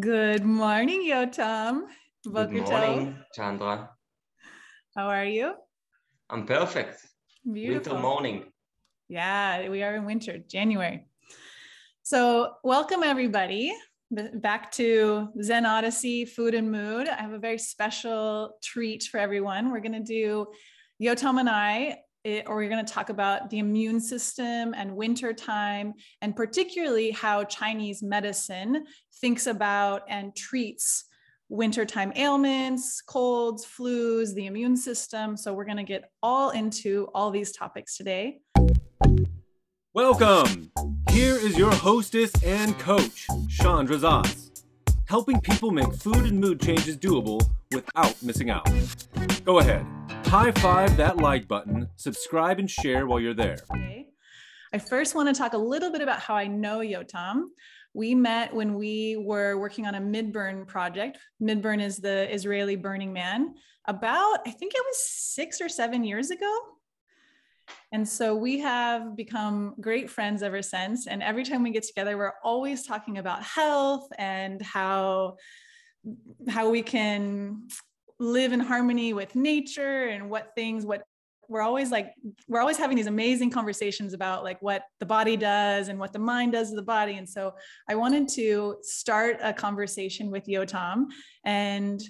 Good morning, Yotam. Good morning, Chandra. How are you? I'm perfect. Beautiful. Winter morning. Yeah, we are in winter, January. So, welcome everybody back to Zen Odyssey Food and Mood. I have a very special treat for everyone. We're going to do Yotam and I it, or we're going to talk about the immune system and winter time, and particularly how Chinese medicine thinks about and treats wintertime ailments, colds, flus, the immune system. So we're going to get all into all these topics today. Welcome. Here is your hostess and coach, Chandra Zaz, helping people make food and mood changes doable without missing out. Go ahead high five that like button, subscribe, and share while you're there. Okay. I first want to talk a little bit about how I know Yotam. We met when we were working on a Midburn project. Midburn is the Israeli Burning Man, about, I think it was six or seven years ago. And so we have become great friends ever since. And every time we get together, we're always talking about health and how how we can live in harmony with nature and what things what we're always like we're always having these amazing conversations about like what the body does and what the mind does to the body. And so i wanted to start a conversation with yotam and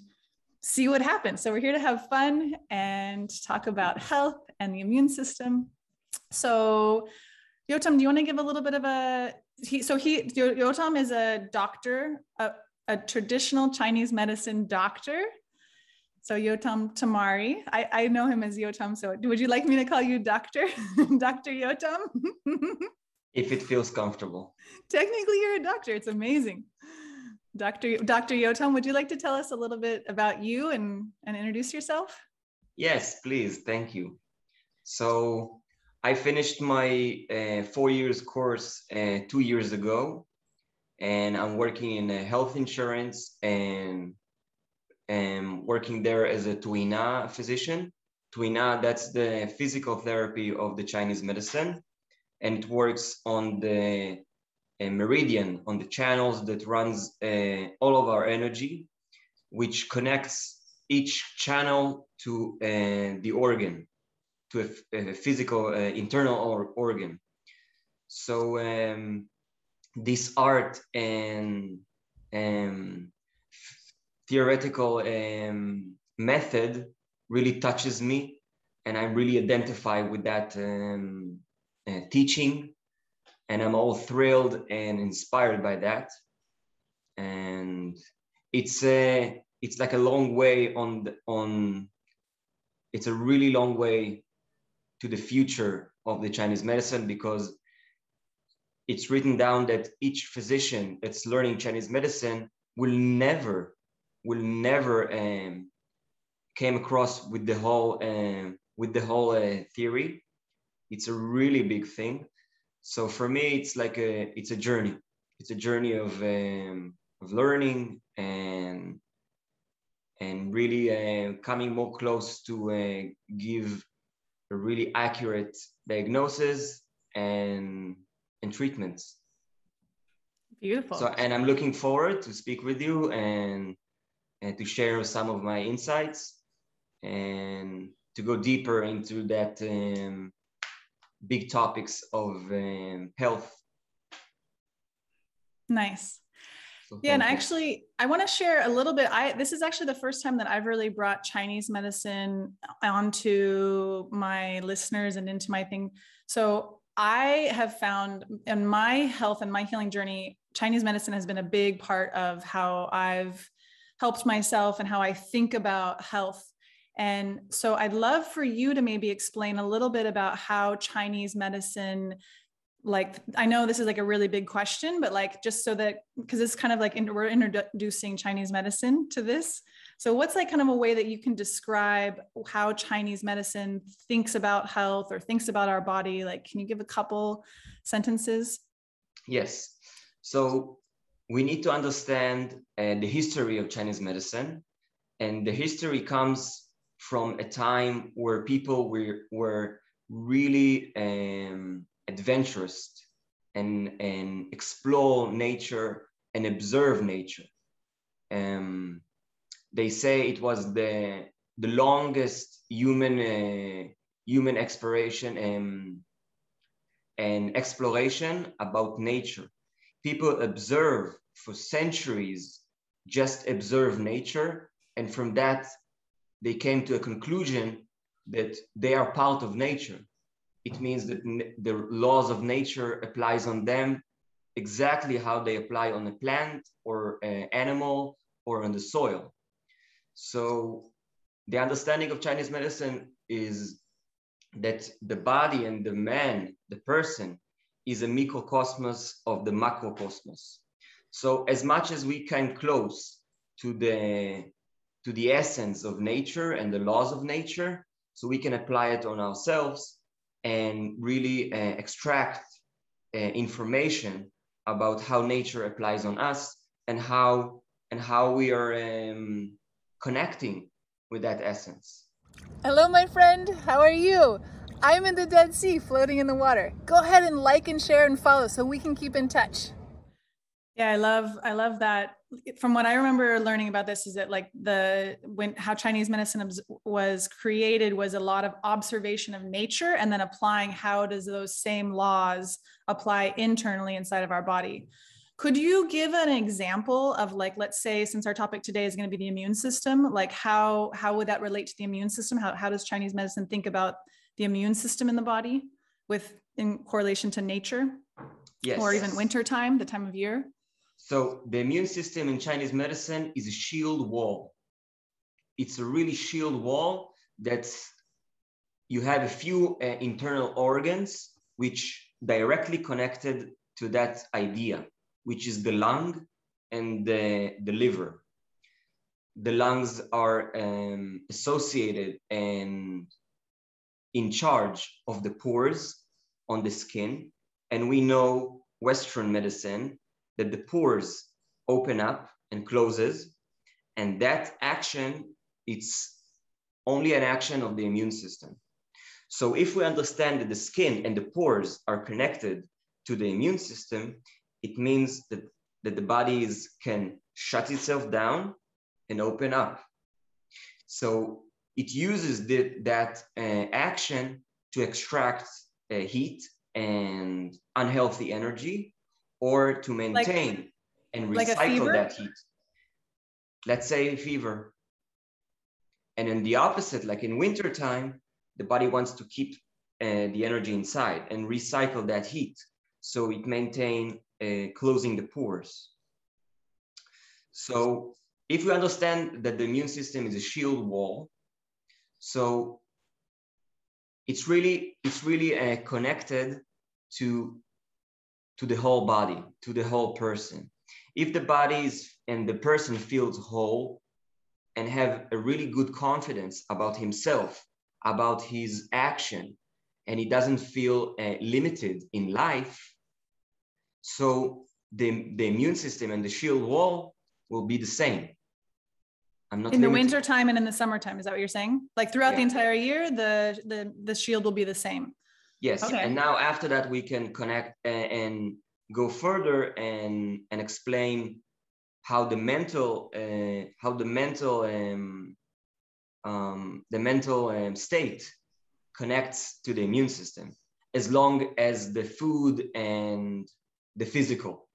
see what happens. So we're here to have fun and talk about health and the immune system. So yotam do you want to give a little bit of a he so he yotam is a doctor a, a traditional chinese medicine doctor so Yotam Tamari, I, I know him as Yotam. So would you like me to call you Doctor, Dr. Yotam? if it feels comfortable. Technically, you're a doctor. It's amazing. Dr. Dr. Yotam, would you like to tell us a little bit about you and, and introduce yourself? Yes, please. Thank you. So I finished my uh, four years course uh, two years ago, and I'm working in health insurance and um, working there as a Tuina physician. Tuina, that's the physical therapy of the Chinese medicine, and it works on the uh, meridian, on the channels that runs uh, all of our energy, which connects each channel to uh, the organ, to a, a physical uh, internal or, organ. So um, this art and um, theoretical um, method really touches me and I really identify with that um, uh, teaching and I'm all thrilled and inspired by that. And it's a, it's like a long way on the, on, it's a really long way to the future of the Chinese medicine because it's written down that each physician that's learning Chinese medicine will never will never um, came across with the whole um, with the whole uh, theory. It's a really big thing. So for me, it's like a it's a journey. It's a journey of um, of learning and and really uh, coming more close to uh, give a really accurate diagnosis and and treatments. Beautiful. So and I'm looking forward to speak with you and and to share some of my insights and to go deeper into that um, big topics of um, health. Nice. So yeah, and actually, I want to share a little bit. I this is actually the first time that I've really brought Chinese medicine onto my listeners and into my thing. So I have found in my health and my healing journey, Chinese medicine has been a big part of how I've helped myself and how I think about health. And so I'd love for you to maybe explain a little bit about how Chinese medicine like I know this is like a really big question, but like just so that because it's kind of like in, we're introducing Chinese medicine to this. So what's like kind of a way that you can describe how Chinese medicine thinks about health or thinks about our body? Like, can you give a couple sentences? Yes. So we need to understand uh, the history of Chinese medicine. And the history comes from a time where people were, were really um, adventurous and, and explore nature and observe nature. um, they say it was the the longest human uh, human exploration and, and exploration about nature. People observe for centuries, just observe nature, and from that they came to a conclusion that they are part of nature. It means that the laws of nature applies on them exactly how they apply on a plant or an animal or on the soil. So the understanding of Chinese medicine is that the body and the man, the person, is a microcosmos of the macrocosmos. So as much as we can close to the to the essence of nature and the laws of nature, so we can apply it on ourselves and really uh, extract uh, information about how nature applies on us and how and how we are um, connecting with that essence. Hello, my friend. How are you? I'm in the Dead Sea floating in the water. Go ahead and like and share and follow so we can keep in touch. Yeah, I love I love that. From what I remember learning about this is that like the when how Chinese medicine was created was a lot of observation of nature and then applying how does those same laws apply internally inside of our body. Could you give an example of like, let's say, since our topic today is going to be the immune system, like how how would that relate to the immune system? How how does Chinese medicine think about the immune system in the body with in correlation to nature? Yes. Or even winter time, the time of year? So the immune system in Chinese medicine is a shield wall. It's a really shield wall that's you have a few uh, internal organs which directly connected to that idea which is the lung and the, the liver. The lungs are um, associated and in charge of the pores on the skin. And we know Western medicine that the pores open up and closes. And that action, it's only an action of the immune system. So if we understand that the skin and the pores are connected to the immune system, it means that, that the body can shut itself down and open up. So it uses the, that uh, action to extract uh, heat and unhealthy energy or to maintain like, and recycle like that heat. Let's say fever. And in the opposite, like in wintertime, the body wants to keep uh, the energy inside and recycle that heat. So it maintain uh, closing the pores. So if we understand that the immune system is a shield wall, so it's really it's really uh, connected to to the whole body, to the whole person. If the body is and the person feels whole and have a really good confidence about himself, about his action, and he doesn't feel uh, limited in life, so the, the immune system and the shield wall will be the same. I'm not in the winter time and in the summertime. Is that what you're saying? Like throughout yeah. the entire year, the, the, the shield will be the same. Yes. Okay. And now after that, we can connect and, and go further and, and explain how the mental, uh, how the mental, um, um, the mental um, state connects to the immune system as long as the food and the physical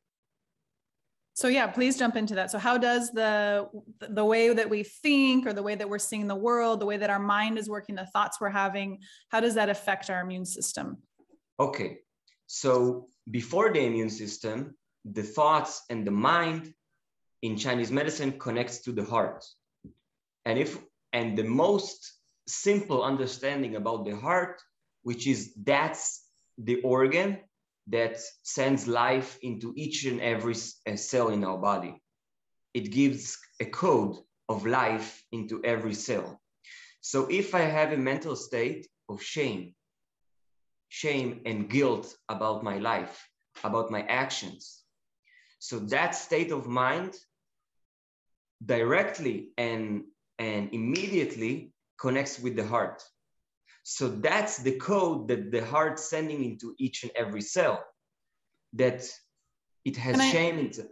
so yeah please jump into that. So how does the the way that we think or the way that we're seeing the world the way that our mind is working the thoughts we're having how does that affect our immune system? Okay. So before the immune system the thoughts and the mind in chinese medicine connects to the heart. And if and the most simple understanding about the heart which is that's the organ that sends life into each and every uh, cell in our body. It gives a code of life into every cell. So if I have a mental state of shame, shame and guilt about my life, about my actions, so that state of mind directly and, and immediately connects with the heart. So that's the code that the heart sending into each and every cell that it has I, shame into.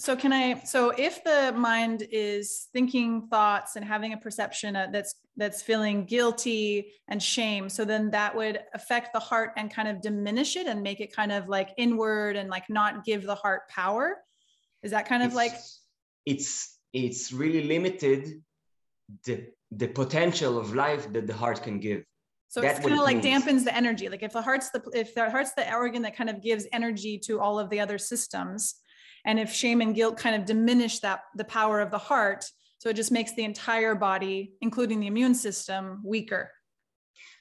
so can i so if the mind is thinking thoughts and having a perception that's that's feeling guilty and shame so then that would affect the heart and kind of diminish it and make it kind of like inward and like not give the heart power? Is that kind of it's, like? it's it's really limited the the potential of life that the heart can give so it's kind of like means. dampens the energy like if the heart's the if the heart's the organ that kind of gives energy to all of the other systems and if shame and guilt kind of diminish that the power of the heart so it just makes the entire body including the immune system weaker.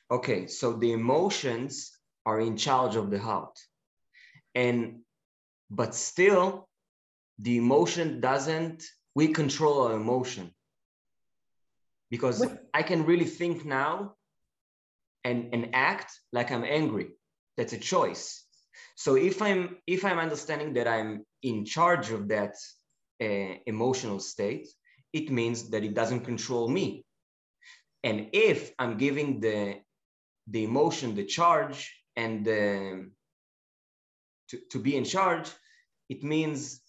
Okay so the emotions are in charge of the heart. And but still the emotion doesn't we control our emotion. Because i can really think now and and act like i'm angry. That's a choice. So if i'm if i'm understanding that i'm in charge of that uh, emotional state it means that it doesn't control me. And if i'm giving the the emotion the charge and the, to, to be in charge it means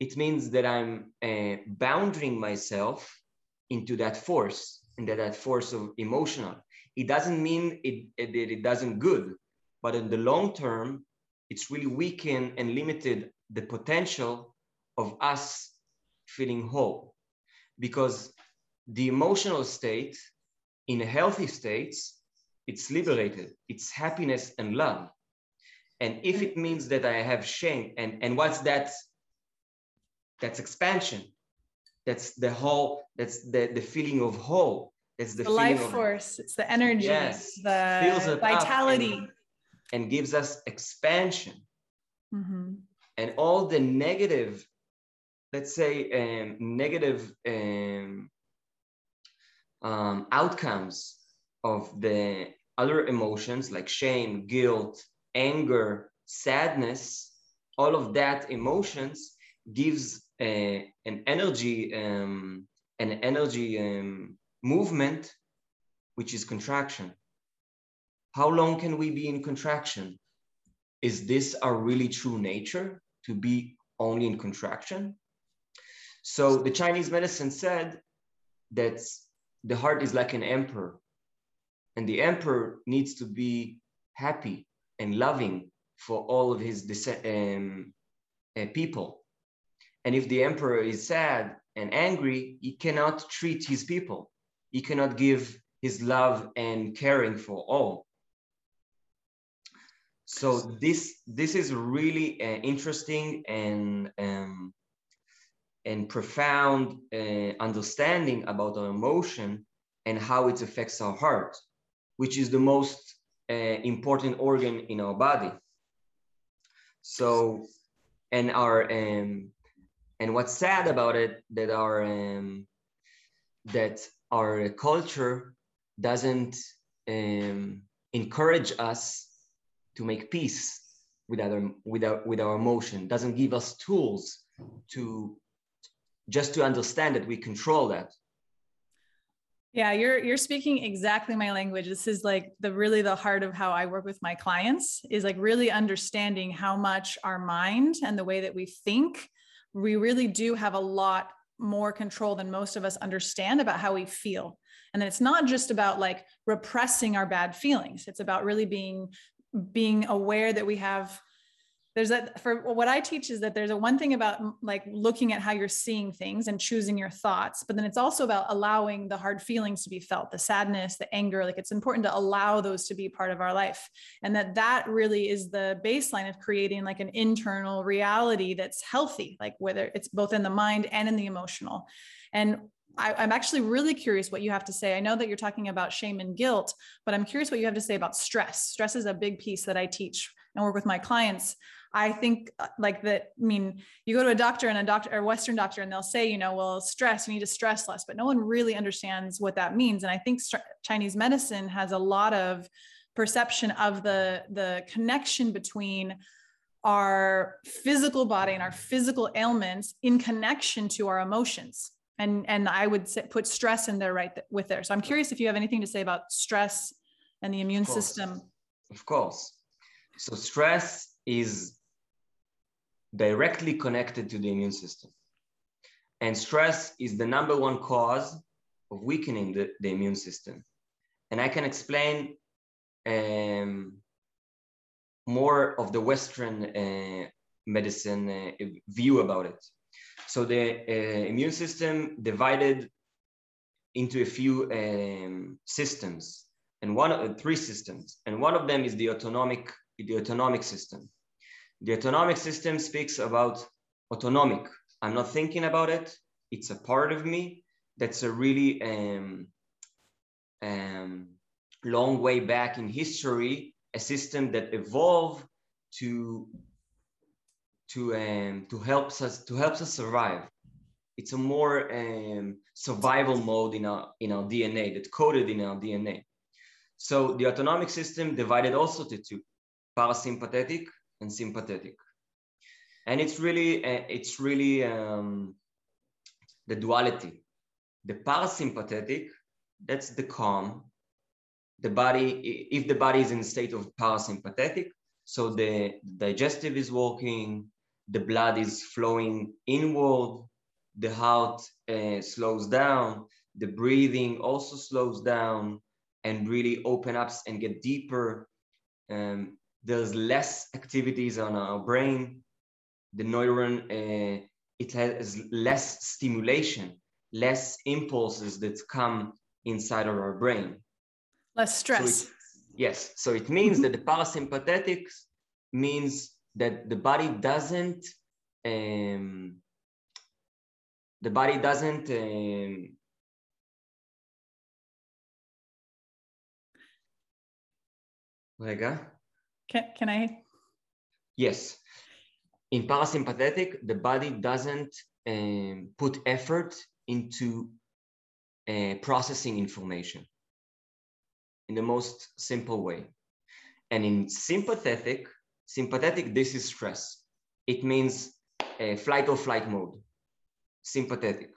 it means that i'm uh, bounding myself into that force that, that force of emotional it doesn't mean it, it, it doesn't good but in the long term it's really weakened and limited the potential of us feeling whole. Because the emotional state in a healthy state it's liberated it's happiness and love. And if it means that i have shame and and what's that? That's expansion. That's the whole that's the the feeling of whole it's the, the life force it's the energy yes, the vitality and, and, gives us expansion. Mm-hmm. and all the negative let's say um, negative um, um, outcomes of the other emotions like shame guilt anger sadness all of that emotions gives uh, an energy um, an energy um, movement, which is contraction. How long can we be in contraction? Is this our really true nature to be only in contraction? So the Chinese medicine said that the heart is like an emperor, and the emperor needs to be happy and loving for all of his um, uh, people. And if the emperor is sad and angry, he cannot treat his people he cannot give his love and caring for all. So this this is really uh, interesting and um, and profound uh, understanding about our emotion and how it affects our heart, which is the most uh, important organ in our body. So, and our um, and what's sad about it that our um, that our culture doesn't um, encourage us to make peace with our, with our with our emotion doesn't give us tools to just to understand that we control that. Yeah you're you're speaking exactly my language. This is like the really the heart of how i work with my clients is like really understanding how much our mind and the way that we think we really do have a lot more control than most of us understand about how we feel. And then it's not just about like repressing our bad feelings. It's about really being being aware that we have there's that for what i teach is that there's a one thing about mm, like looking at how you're seeing things and choosing your thoughts but then it's also about allowing the hard feelings to be felt the sadness the anger like it's important to allow those to be part of our life and that that really is the baseline of creating like an internal reality that's healthy like whether it's both in the mind and in the emotional and I, am actually really curious what you have to say. I know that you're talking about shame and guilt, but I'm curious what you have to say about stress. Stress is a big piece that I teach and work with my clients. I think uh, like that. I mean, you go to a doctor and a doctor or Western doctor, and they'll say, you know, well, stress, you need to stress less, but no one really understands what that means. And I think st- Chinese medicine has a lot of perception of the the connection between our physical body and our physical ailments in connection to our emotions and and i would say, put stress in there right th- with there so i'm curious if you have anything to say about stress and the immune of system of course so stress is directly connected to the immune system. And stress is the number one cause of weakening the, the immune system. And I can explain um, more of the Western uh, medicine uh, view about it. So the uh, immune system divided into a few um, systems and one of three systems, and one of them is the autonomic the autonomic system. The autonomic system speaks about autonomic. I'm not thinking about it. It's a part of me. That's a really um, um, long way back in history, a system that evolved to to um, to helps us to helps us survive. It's a more um, survival mode in our in our DNA that coded in our DNA. So the autonomic system divided also to two, parasympathetic and sympathetic. And it's really uh, it's really um, the duality. The parasympathetic, that's the calm. The body, if the body is in a state of parasympathetic, so the digestive is working, the blood is flowing inward, the heart uh, slows down, the breathing also slows down and really open up and get deeper. Um, there's less activities on our brain. The neuron, uh, it has less stimulation, less impulses that come inside of our brain. Less stress. So it, yes. So it means that the parasympathetic means that the body doesn't um, the body doesn't um? Can, can I? Yes. In parasympathetic, the body doesn't um, put effort into uh, processing information in the most simple way. And in sympathetic, sympathetic, this is stress. It means a flight or flight mode, sympathetic.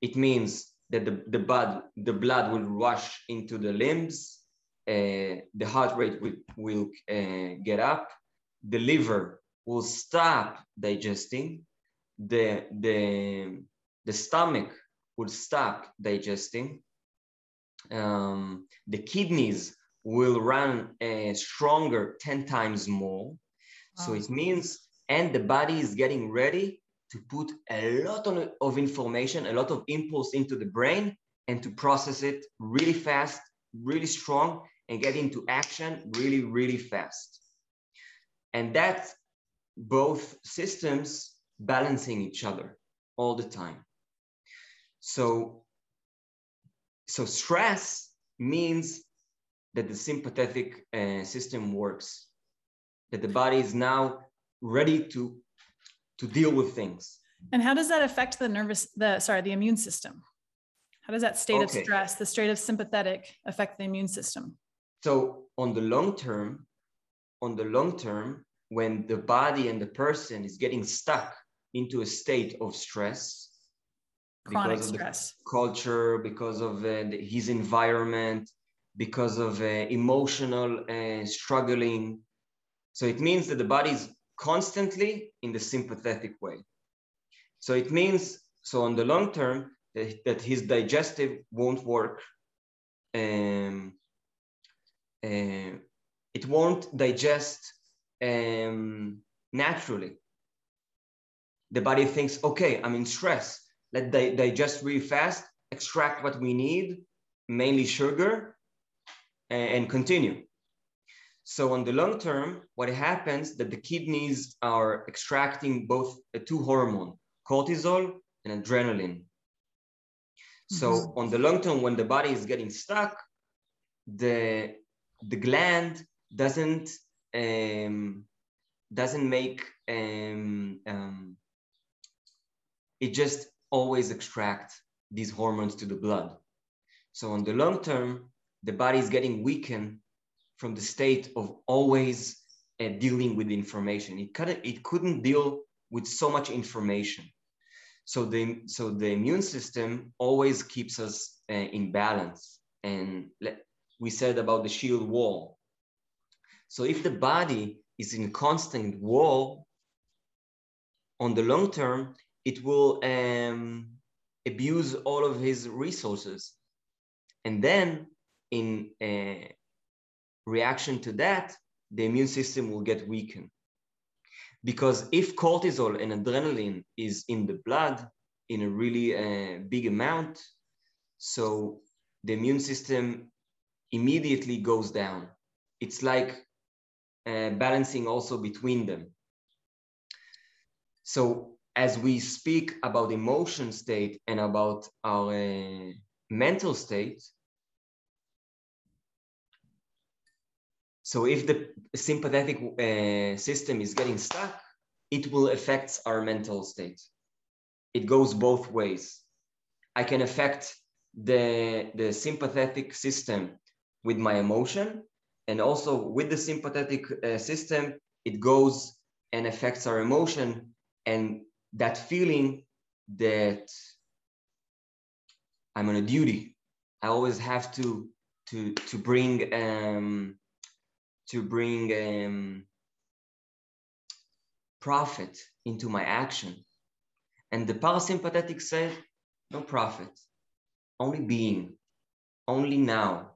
It means that the, the, blood, the blood will rush into the limbs, uh, the heart rate will, will uh, get up, the liver will stop digesting, the, the, the stomach will stop digesting, um, the kidneys will run uh, stronger 10 times more. Wow. So it means, and the body is getting ready to put a lot of information, a lot of impulse into the brain and to process it really fast, really strong, and get into action really, really fast. And that's both systems balancing each other all the time. So, so stress means that the sympathetic uh, system works, that the body is now ready to, to deal with things. And how does that affect the nervous, the sorry, the immune system? How does that state okay. of stress, the state of sympathetic, affect the immune system? So on the long term, on the long term, when the body and the person is getting stuck into a state of stress, chronic because stress, culture, because of uh, his environment, because of uh, emotional uh, struggling. So it means that the body is constantly in the sympathetic way. So it means, so on the long term, that, that his digestive won't work. Um, uh, it won't digest um, naturally. The body thinks, okay, I'm in stress. Let di- digest really fast, extract what we need, mainly sugar, and, and continue. So on the long term, what happens that the kidneys are extracting both uh, two hormone, cortisol and adrenaline. So mm-hmm. on the long term, when the body is getting stuck, the the gland doesn't um, doesn't make um, um, it just always extract these hormones to the blood. So on the long term, the body is getting weakened from the state of always uh, dealing with information. It couldn't, it couldn't deal with so much information. So the, so the immune system always keeps us uh, in balance. And we said about the shield wall. So if the body is in constant wall, on the long term, it will um, abuse all of his resources. And then in uh, reaction to that, the immune system will get weakened. Because if cortisol and adrenaline is in the blood in a really uh, big amount, so the immune system immediately goes down. It's like uh, balancing also between them. So as we speak about emotion state and about our uh, mental state, so if the sympathetic uh, system is getting stuck, it will affect our mental state. It goes both ways. I can affect the, the sympathetic system with my emotion and also with the sympathetic uh, system, it goes and affects our emotion and that feeling that I'm on a duty. I always have to to to bring um, to bring um, profit into my action. And the parasympathetic said, no profit, only being, only now.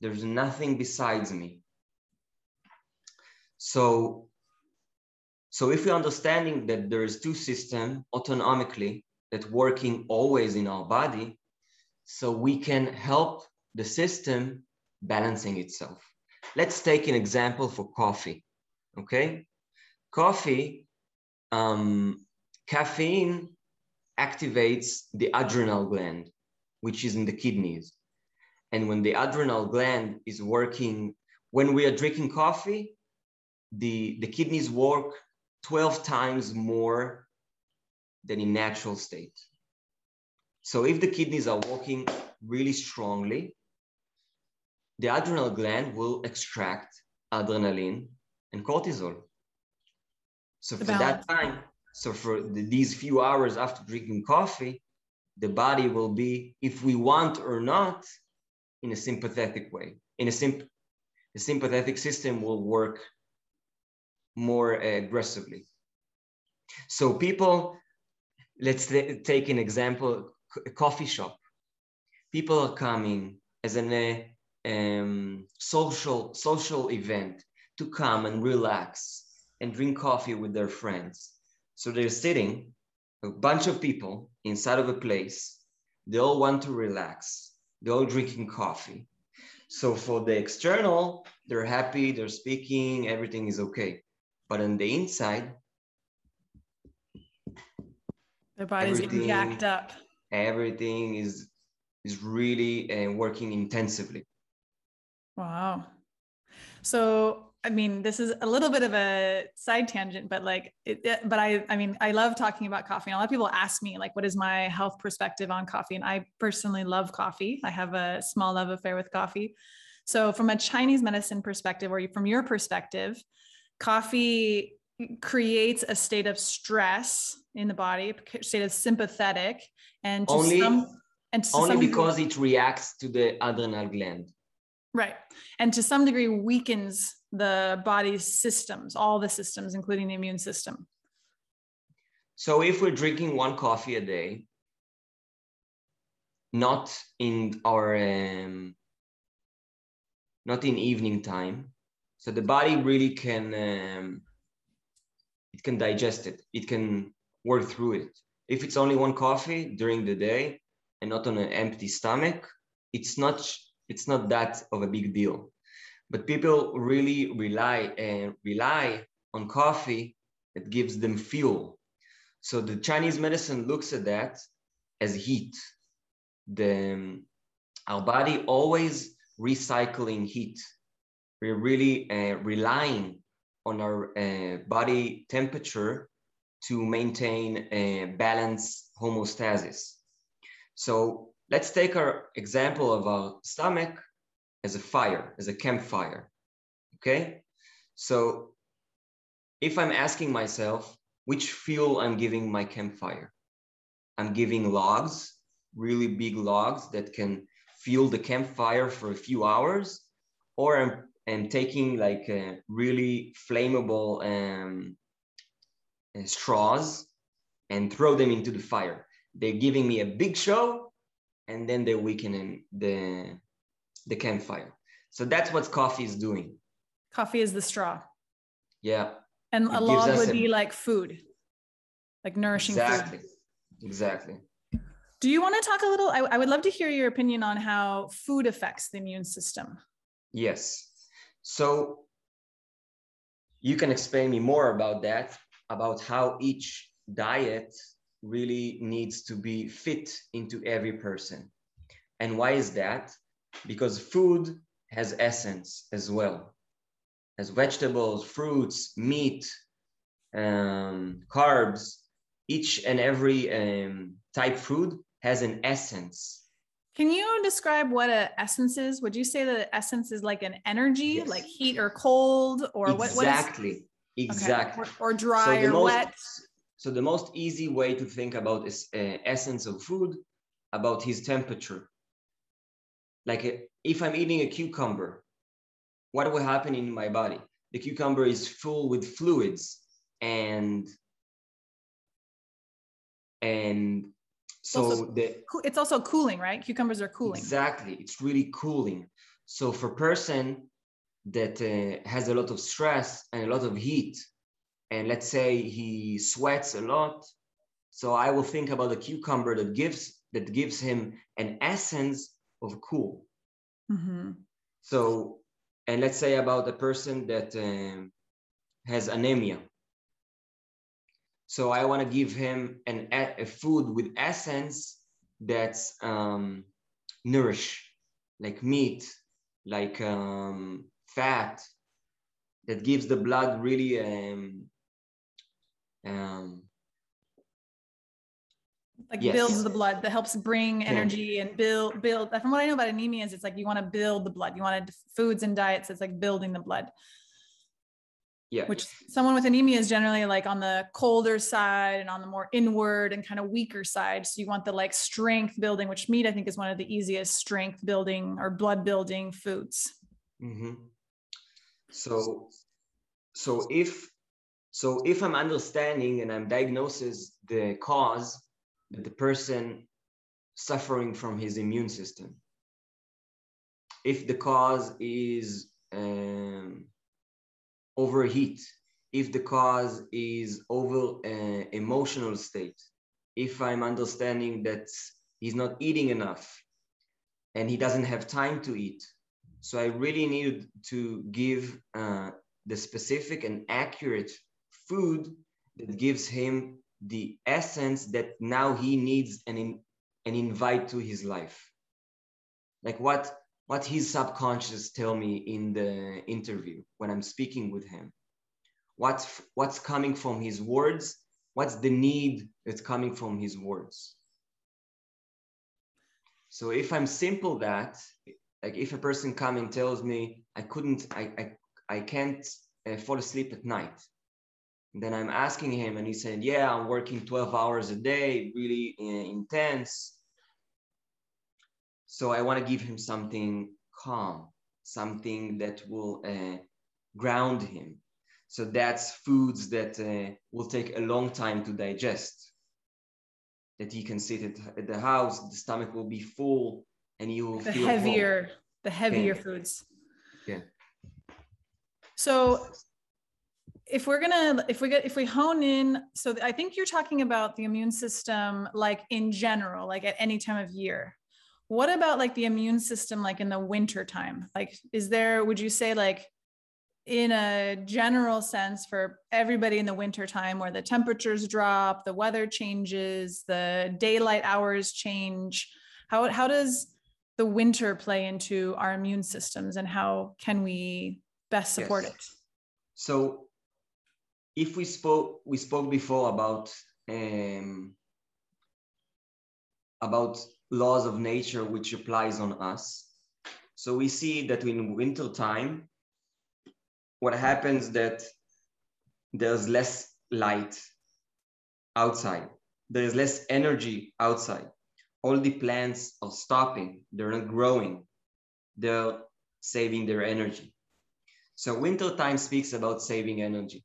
There's nothing besides me. So so if we're understanding that there is two systems autonomically that working always in our body, so we can help the system balancing itself. Let's take an example for coffee, okay? Coffee, um, caffeine activates the adrenal gland, which is in the kidneys. And when the adrenal gland is working, when we are drinking coffee, the, the kidneys work 12 times more than in natural state. So if the kidneys are working really strongly, the adrenal gland will extract adrenaline and cortisol. So for that time, so for the, these few hours after drinking coffee, the body will be, if we want or not, in a sympathetic way. In a simp- the sympathetic system will work more aggressively. So people, let's take an example, a coffee shop. People are coming as an uh, um, social, social event to come and relax and drink coffee with their friends. So they're sitting, a bunch of people inside of a place. They all want to relax. They're all drinking coffee. So for the external, they're happy, they're speaking, everything is okay. But on the inside, their body's getting jacked up. Everything is is really uh, working intensively. Wow. So I mean, this is a little bit of a side tangent, but like, it, it, but I, I mean, I love talking about coffee. And a lot of people ask me, like, what is my health perspective on coffee? And I personally love coffee. I have a small love affair with coffee. So, from a Chinese medicine perspective, or from your perspective, coffee creates a state of stress in the body, a state of sympathetic, and only some, and only because degree, it reacts to the adrenal gland. Right, and to some degree weakens the body's systems, all the systems, including the immune system. So if we're drinking one coffee a day, not in our um, not in evening time, so the body really can um, it can digest it. It can work through it. If it's only one coffee during the day and not on an empty stomach, it's not it's not that of a big deal. But people really rely and rely on coffee that gives them fuel. So the Chinese medicine looks at that as heat. The um, our body always recycling heat we're really uh, relying on our uh, body temperature to maintain a balance homeostasis. So let's take our example of our stomach as a fire, as a campfire, okay? So if I'm asking myself which fuel I'm giving my campfire, I'm giving logs, really big logs that can fuel the campfire for a few hours, or I'm and taking like really flammable um, uh, straws and throw them into the fire. They're giving me a big show and then they're weakening the, the campfire. So that's what coffee is doing. Coffee is the straw. Yeah. And it a log would a... be like food, like nourishing exactly. food. Exactly. Do you want to talk a little? I, I would love to hear your opinion on how food affects the immune system. Yes. So you can explain me more about that, about how each diet really needs to be fit into every person. And why is that? Because food has essence as well. As vegetables, fruits, meat, um, carbs, each and every um, type food has an essence. Can you describe what an essence is? Would you say that essence is like an energy, yes. like heat or cold, or exactly. what? Exactly. Exactly. Okay. Or, or, dry so or most, wet. So the most easy way to think about is uh, essence of food, about his temperature. Like uh, if I'm eating a cucumber, what will happen in my body? The cucumber is full with fluids and and so also, the it's also cooling right? Cucumbers are cooling. Exactly. It's really cooling. So for person that uh, has a lot of stress and a lot of heat and let's say he sweats a lot so i will think about a cucumber that gives that gives him an essence of cool mm-hmm. so and let's say about a person that um, has anemia so I want to give him an, a food with essence that's um, nourish, like meat, like um, fat, that gives the blood really um, um, like yes. builds the blood that helps bring energy and build build from what i know about anemia is it's like you want to build the blood. You want to foods and diets it's like building the blood. Yeah. Which someone with anemia is generally like on the colder side and on the more inward and kind of weaker side. So you want the like strength building which meat i think is one of the easiest strength building or blood building foods. Mm-hmm. so so if so if i'm understanding and i'm diagnosis the cause the person suffering from his immune system if the cause is um, overheat, if the cause is over uh, emotional state, if I'm understanding that he's not eating enough and he doesn't have time to eat. So I really need to give uh, the specific and accurate food that gives him the essence that now he needs and in, an invite to his life. Like what what his subconscious tell me in the interview when I'm speaking with him. What's what's coming from his words? What's the need that's coming from his words? So if I'm simple that, like if a person come and tells me I couldn't, I I, I can't uh, fall asleep at night, then I'm asking him, and he said, "Yeah, I'm working 12 hours a day, really uh, intense. So I want to give him something calm, something that will uh, ground him. So that's foods that uh, will take a long time to digest. That he can sit at, the house, the stomach will be full, and you will the feel heavier, home. the heavier yeah. foods. Yeah. So if we're gonna if we get if we hone in so i think you're talking about the immune system like in general like at any time of year. What about like the immune system like in the winter time? Like is there would you say like in a general sense for everybody in the winter time where the temperatures drop the weather changes the daylight hours change how, how does the winter play into our immune systems and how can we best support yes. it? So if we spoke we spoke before about um, about laws of nature which applies on us. So we see that in winter time, what happens that there's less light outside. There's less energy outside. All the plants are stopping. They're not growing. They're saving their energy. So winter time speaks about saving energy.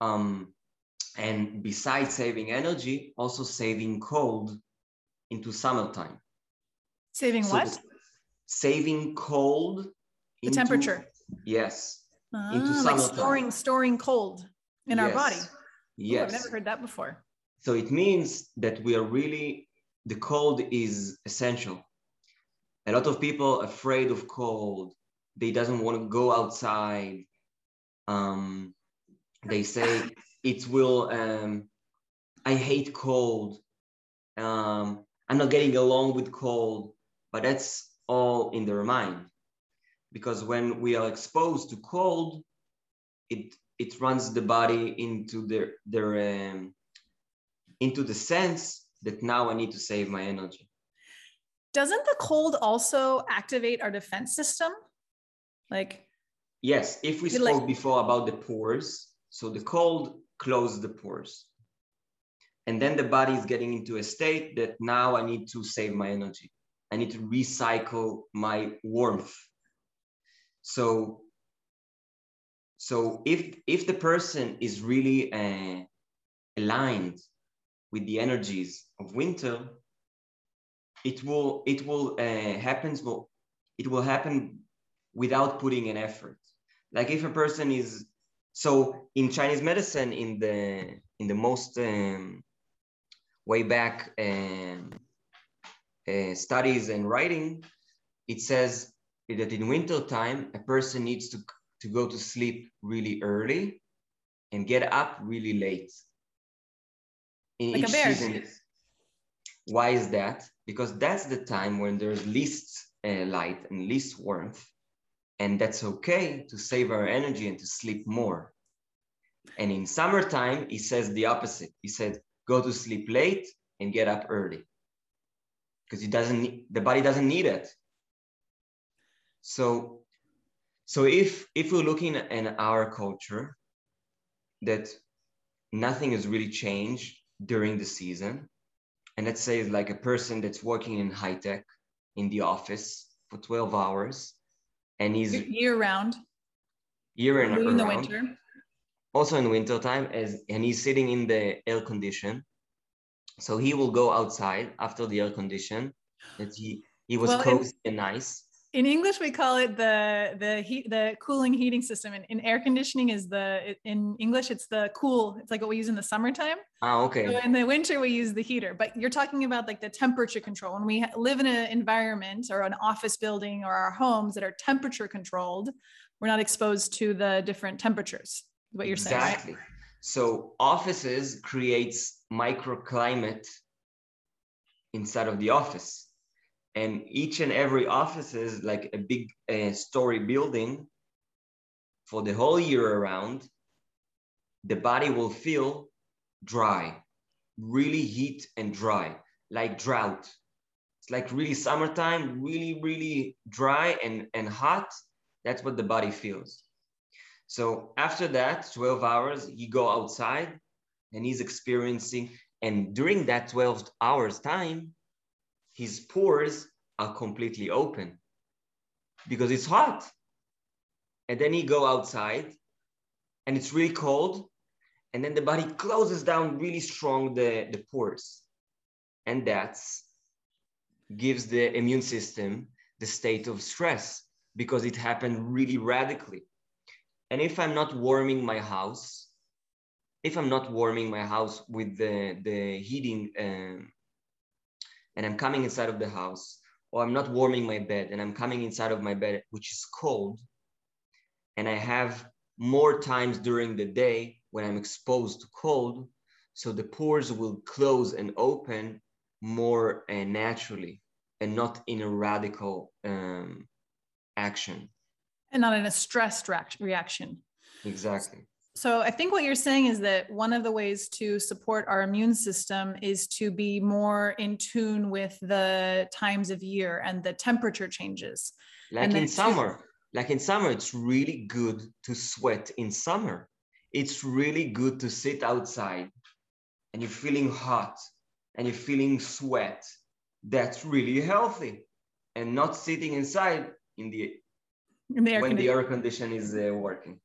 Um, and besides saving energy also saving cold into summertime Saving So what? saving cold The into- temperature. yes Ah, into like storing storing cold in our Yes. body. Ooh, yes I've never heard that before. So it means that we are really, the cold is essential. A lot of people afraid of cold. They doesn't want to go outside. Um, they say it will, um, I hate cold. Um, I'm not getting along with cold, but that's all in their mind. Because when we are exposed to cold, it, it runs the body into their, their um, into the sense that now I need to save my energy. Doesn't the cold also activate our defense system? Like Yes, if we You like- spoke before about the pores, so the cold closes the pores. And then the body is getting into a state that now I need to save my energy. I need to recycle my warmth. So, so if if the person is really uh, aligned with the energies of winter, it will it will uh, happens will it will happen without putting an effort. Like if a person is so in Chinese medicine in the in the most um, way back um, uh, studies and writing, it says that in winter time a person needs to to go to sleep really early and get up really late. In Like a each bear. season. Why is that? Because that's the time when there's least uh, light and least warmth. And that's okay to save our energy and to sleep more. And in summertime, he says the opposite. He said, go to sleep late and get up early. Because it doesn't the body doesn't need it. So, so if if we're looking in our culture, that nothing has really changed during the season, and let's say like a person that's working in high tech in the office for 12 hours and he's year round, year and including the around, winter. also in winter time as and he's sitting in the air condition. So he will go outside after the air condition. That he he was Well, cozy and nice In English, we call it the the heat the cooling heating system. And in air conditioning is the in English it's the cool. It's like what we use in the summertime. ah okay So in the winter we use the heater. But you're talking about like the temperature control. When we live in an environment or an office building or our homes that are temperature controlled, we're not exposed to the different temperatures. What you're saying, right? exactly so offices creates microclimate inside of the office and each and every office is like a big uh, story building. For the whole year around the body will feel dry really heat and dry like drought. It's like really summertime really really dry and and hot. That's what the body feels. So after that 12 hours he go outside and he's experiencing and during that 12 hours time his pores are completely open because it's hot. And then he go outside and it's really cold. And then the body closes down really strong the, the pores. And that's gives the immune system the state of stress because it happened really radically. And if i'm not warming my house if i'm not warming my house with the, the heating um, and i'm coming inside of the house or i'm not warming my bed and i'm coming inside of my bed which is cold and i have more times during the day when i'm exposed to cold so the pores will close and open more uh, naturally and not in a radical um, action And not in a stressed reaction. exactly So I think what you're saying is that one of the ways to support our immune system is to be more in tune with the times of year and the temperature changes. like in summer. Like in summer it's really good to sweat in summer. It's really good to sit outside and you're feeling hot and you're feeling sweat. That's really healthy. And not sitting inside in the In the when the air condition is uh, working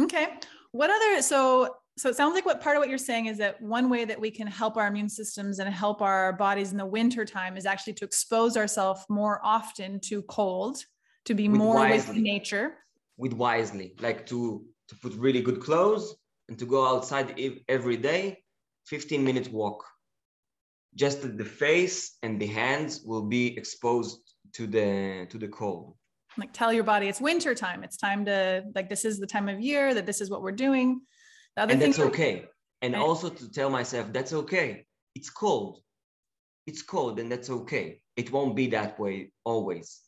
Okay. What other so so it sounds like what part of what you're saying is that one way that we can help our immune systems and help our bodies in the winter time is actually to expose ourselves more often to cold to be With more wisely. with nature with wisely, like to to put really good clothes and to go outside every day, 15 minute walk. Just that the face and the hands will be exposed to the to the cold. Like tell your body it's winter time it's time to like this is the time of year that this is what we're doing the other And thing that's okay. And Right. also to tell myself that's okay. It's cold. It's cold and that's okay. It won't be that way always.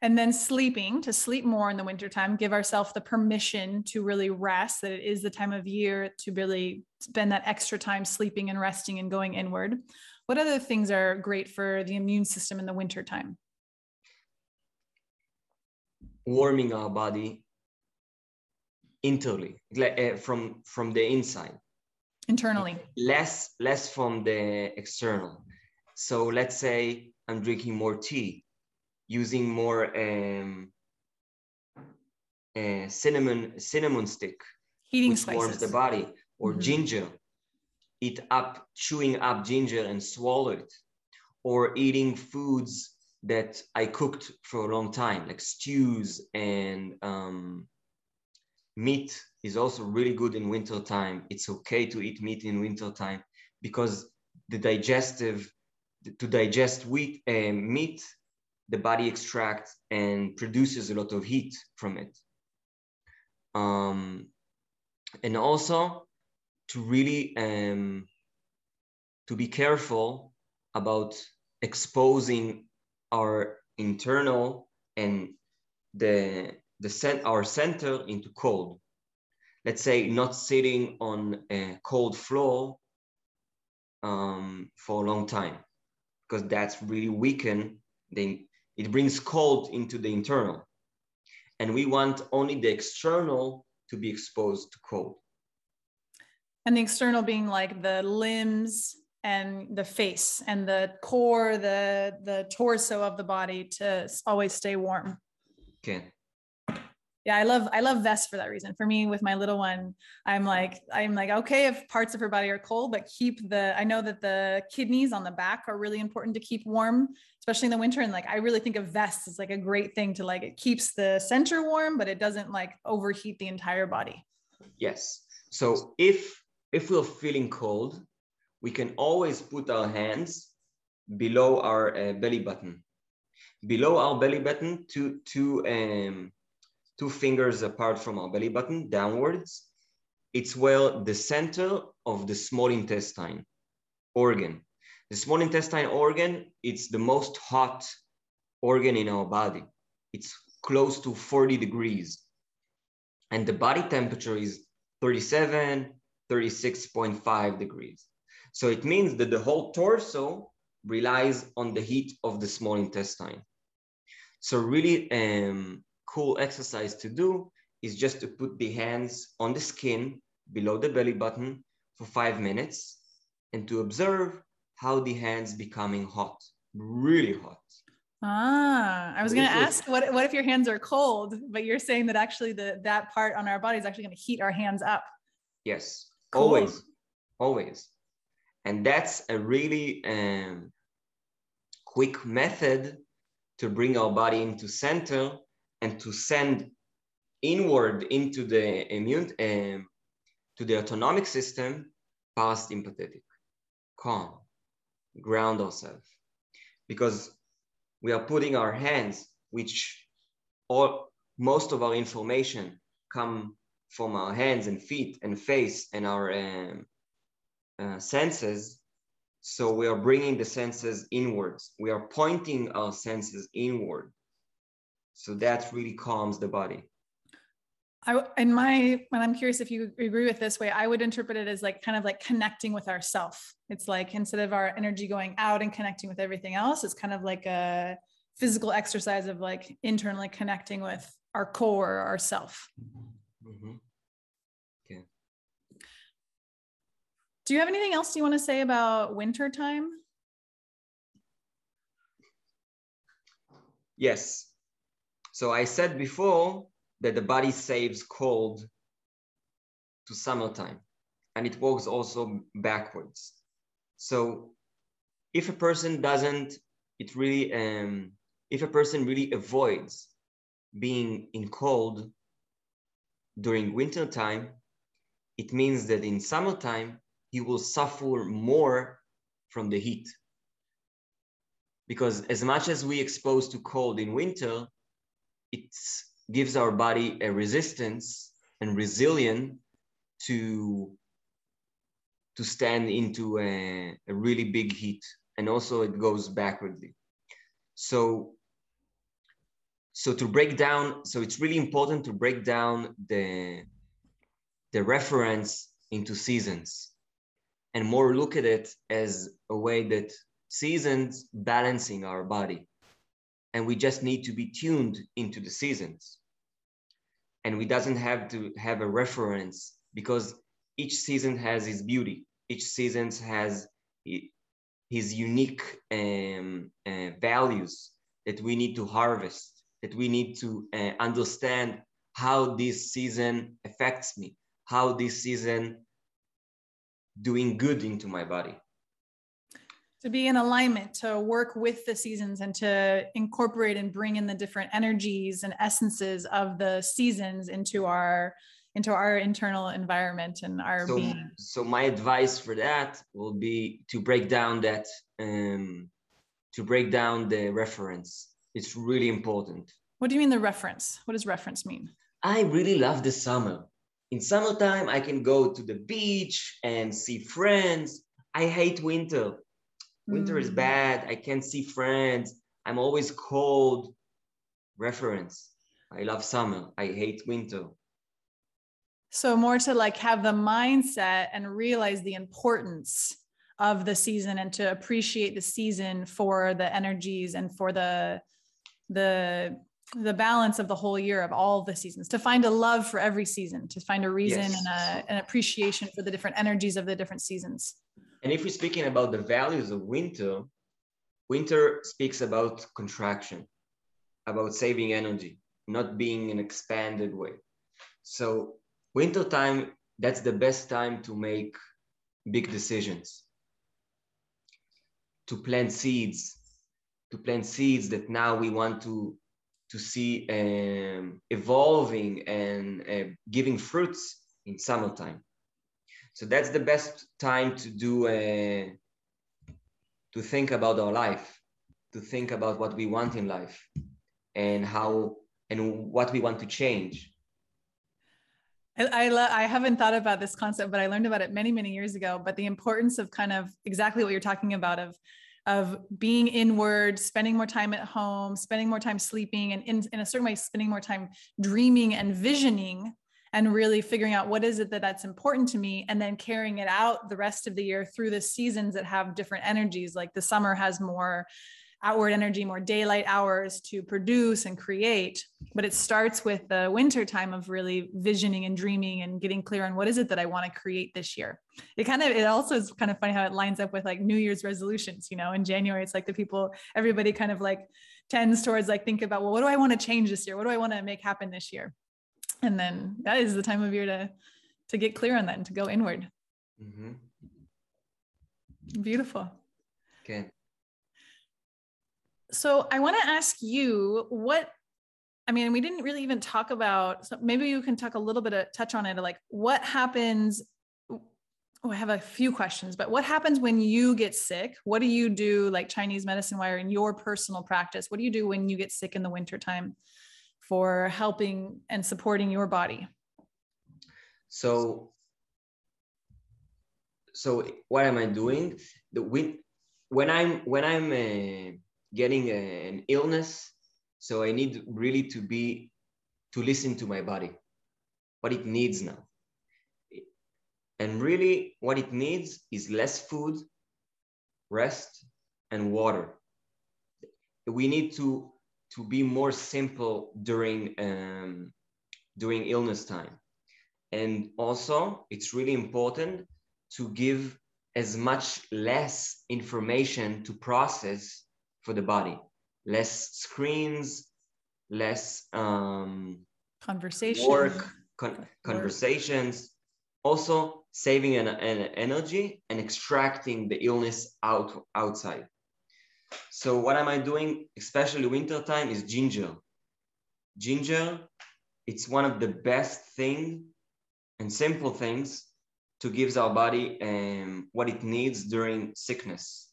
and then sleeping to sleep more in the wintertime give ourselves the permission to really rest that it is the time of year to really spend that extra time sleeping and resting and going inward what other things are great for the immune system in the wintertime Warming our body internally, like, uh, from from the inside. internally less less from the external so let's say i'm drinking more tea using more um, uh, cinnamon cinnamon stick heating which warms the body or Mhm. ginger eat up chewing up ginger and swallow it or eating foods that i cooked for a long time like stews and um, meat is also really good in winter time. It's okay to eat meat in winter time because the digestive to digest wheat and meat the body extracts and produces a lot of heat from it. Um, and also to really um, to be careful about exposing our internal and the the cent- our center into cold. Let's say not sitting on a cold floor um, for a long time because that's really weaken the it brings cold into the internal. And we want only the external to be exposed to cold. And the external being like the limbs and the face and the core the the torso of the body to always stay warm. Okay. Yeah i love i love vests for that reason. For me with my little one i'm like i'm like okay if parts of her body are cold but keep the i know that the kidneys on the back are really important to keep warm especially in the winter. And like i really think of vests as like a great thing to like it keeps the center warm but it doesn't like overheat the entire body. Yes. So if if we're feeling cold we can always put our hands below our uh, belly button. Below our belly button two two um two fingers apart from our belly button downwards. It's well the center of the small intestine organ. The small intestine organ it's the most hot organ in our body. It's close to 40 degrees. And the body temperature is 37 36.5 degrees so it means that the whole torso relies on the heat of the small intestine so really um, cool exercise to do is just to put the hands on the skin below the belly button for five minutes and to observe how the hands becoming hot, really hot. Ah, I was going to ask what what if your hands are cold, but you're saying that actually the that part on our body is actually going to heat our hands up. Yes, Cool. always, always. And that's a really um, quick method to bring our body into center and to send inward into the immune, um, to the autonomic system, parasympathetic, calm, ground ourselves. Because we are putting our hands, which all most of our information come from our hands and feet and face and our um, uh, senses. So we are bringing the senses inwards. We are pointing our senses inward. So that really calms the body. I in my when I'm curious if you agree with this way, I would interpret it as like kind of like connecting with ourself. It's like instead of our energy going out and connecting with everything else, it's kind of like a physical exercise of like internally connecting with our core, ourself. Mhm. Do you have anything else you want to say about winter time? Yes. So I said before that the body saves cold to summertime and it works also backwards. So if a person doesn't, it really, um, if a person really avoids being in cold during winter time, it means that in summertime, he will suffer more from the heat. Because as much as we expose to cold in winter, it gives our body a resistance and resilience to to stand into a, a really big heat. And also it goes backwardly. So so to break down so it's really important to break down the the reference into seasons and more look at it as a way that seasons balancing our body. And we just need to be tuned into the seasons. And we doesn't have to have a reference because each season has its beauty. Each season has his unique um, uh, values that we need to harvest that we need to uh, understand how this season affects me how this season doing good into my body. To be in alignment to work with the seasons and to incorporate and bring in the different energies and essences of the seasons into our into our internal environment and our so, being. so my advice for that will be to break down that um, to break down the reference. It's really important. What do you mean the reference? What does reference mean? I really love the summer in summertime i can go to the beach and see friends. I hate winter. Winter mm. is bad. I can't see friends. I'm always cold. Reference. I love summer. I hate winter. So more to like have the mindset and realize the importance of the season and to appreciate the season for the energies and for the the the balance of the whole year of all the seasons to find a love for every season to find a reason yes. and a, an appreciation for the different energies of the different seasons. And if we're speaking about the values of winter winter speaks about contraction about saving energy not being an expanded way. So winter time that's the best time to make big decisions. To plant seeds to plant seeds that now we want to to see um, evolving and uh, giving fruits in summertime. So that's the best time to do uh, to think about our life, to think about what we want in life, and how and what we want to change. I, I, I haven't thought about this concept, but I learned about it many, many years ago. But the importance of kind of exactly what you're talking about of of being inward, spending more time at home, spending more time sleeping, and in, in a certain way, spending more time dreaming and visioning and really figuring out what is it that that's important to me and then carrying it out the rest of the year through the seasons that have different energies. Like the summer has more outward energy, more daylight hours to produce and create. But it starts with the winter time of really visioning and dreaming and getting clear on what is it that I want to create this year. It kind of, it also is kind of funny how it lines up with like New Year's resolutions. You know, in January, it's like the people, everybody kind of like tends towards like think about, well, what do I want to change this year? What do I want to make happen this year? And then that is the time of year to to get clear on that and to go inward. Mm-hmm. Beautiful. Okay so I want to ask you what I mean, we didn't really even talk about, so maybe you can talk a little bit of touch on it, like what happens. Oh, I have a few questions, but what happens when you get sick? What do you do, like Chinese medicine wire, in your personal practice? What do you do when you get sick in the wintertime for helping and supporting your body? So, so what am I doing? The when when I'm when I'm uh, getting a, an illness. So I need really to be, to listen to my body, what it needs now. And really what it needs is less food, rest, and water. We need to, to be more simple during, um, during illness time. And also, it's really important to give as much less information to process for the body less screens less um, conversation work con- conversations also saving an, an energy and extracting the illness out outside. So what am I doing, especially winter time, is ginger. Ginger, it's one of the best thing and simple things to give our body um, what it needs during sickness.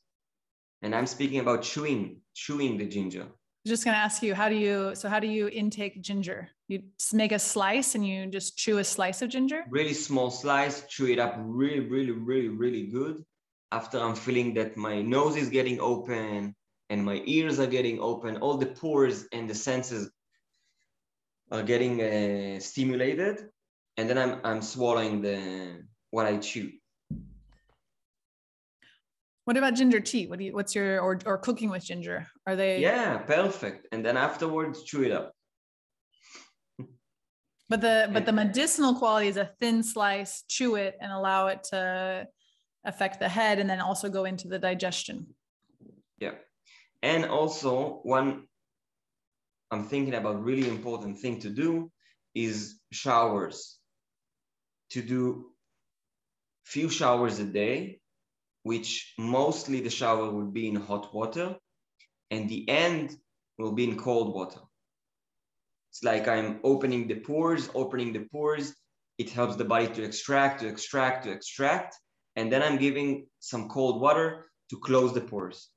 And I'm speaking about chewing, chewing the ginger. Just gonna ask you, how do you so how do you intake ginger? You make a slice and you just chew a slice of ginger? Really small slice, chew it up really, really, really, really good. After I'm feeling that my nose is getting open and my ears are getting open, all the pores and the senses are getting uh, stimulated, and then I'm I'm swallowing the what I chew. What about ginger tea? What do you, what's your, or, or cooking with ginger? Are they? Yeah, perfect. And then afterwards, chew it up. But the, but the medicinal quality is a thin slice, chew it and allow it to affect the head and then also go into the digestion. Yeah. And also one I'm thinking about really important thing to do is showers. To do few showers a day which mostly the shower will be in hot water and the end will be in cold water. It's like I'm opening the pores, opening the pores. It helps the body to extract, to extract, to extract. And then I'm giving some cold water to close the pores,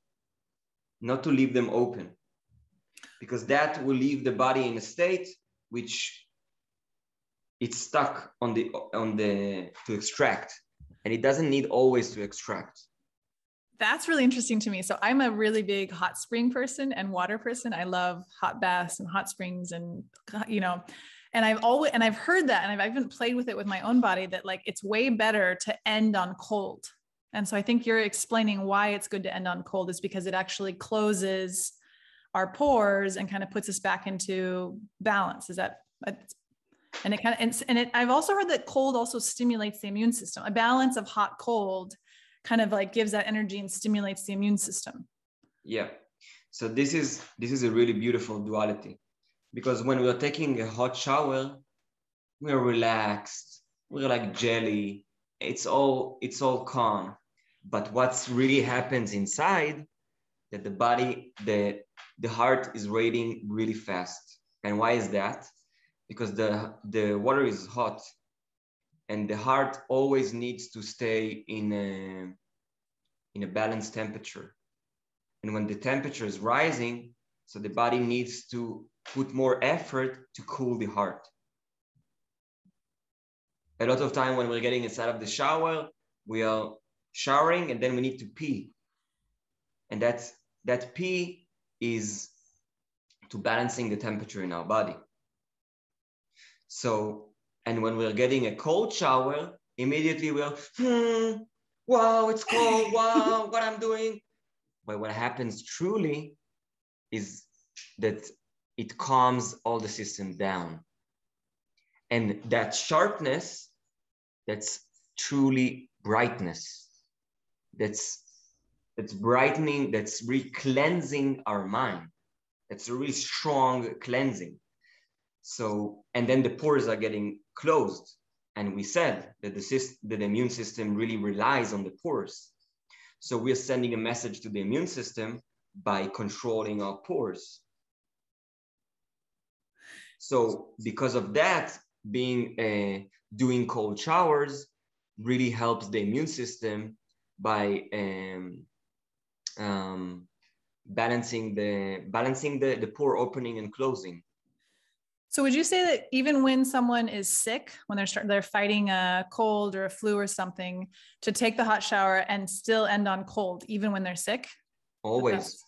not to leave them open, because that will leave the body in a state which it's stuck on the on the to extract and it doesn't need always to extract. That's really interesting to me. So I'm a really big hot spring person and water person. I love hot baths and hot springs and you know, and I've always and I've heard that and I've even played with it with my own body that like it's way better to end on cold. And so I think you're explaining why it's good to end on cold is because it actually closes our pores and kind of puts us back into balance. Is that and it kind of and, and it i've also heard that cold also stimulates the immune system. A balance of hot cold kind of like gives that energy and stimulates the immune system. Yeah. So this is this is a really beautiful duality because when we're taking a hot shower we're relaxed we're like jelly it's all it's all calm. But what's really happens inside that the body the the heart is racing really fast. And why is that because the, the water is hot and the heart always needs to stay in a, in a balanced temperature. And when the temperature is rising, so the body needs to put more effort to cool the heart. A lot of time when we're getting inside of the shower, we are showering and then we need to pee. And that's, that pee is to balancing the temperature in our body. So, and when we're getting a cold shower, immediately we're, hmm, wow, it's cold, wow, what I'm doing. But what happens truly is that it calms all the system down. And that sharpness, that's truly brightness. That's that's brightening, that's re-cleansing our mind. That's a really strong cleansing. So, and then the pores are getting closed. And we said that the, system, that the immune system really relies on the pores. So we're sending a message to the immune system by controlling our pores. So because of that, being uh, doing cold showers really helps the immune system by um, um, balancing the balancing the, the pore opening and closing. So would you say that even when someone is sick, when they're start, they're fighting a cold or a flu or something, to take the hot shower and still end on cold, even when they're sick? Always,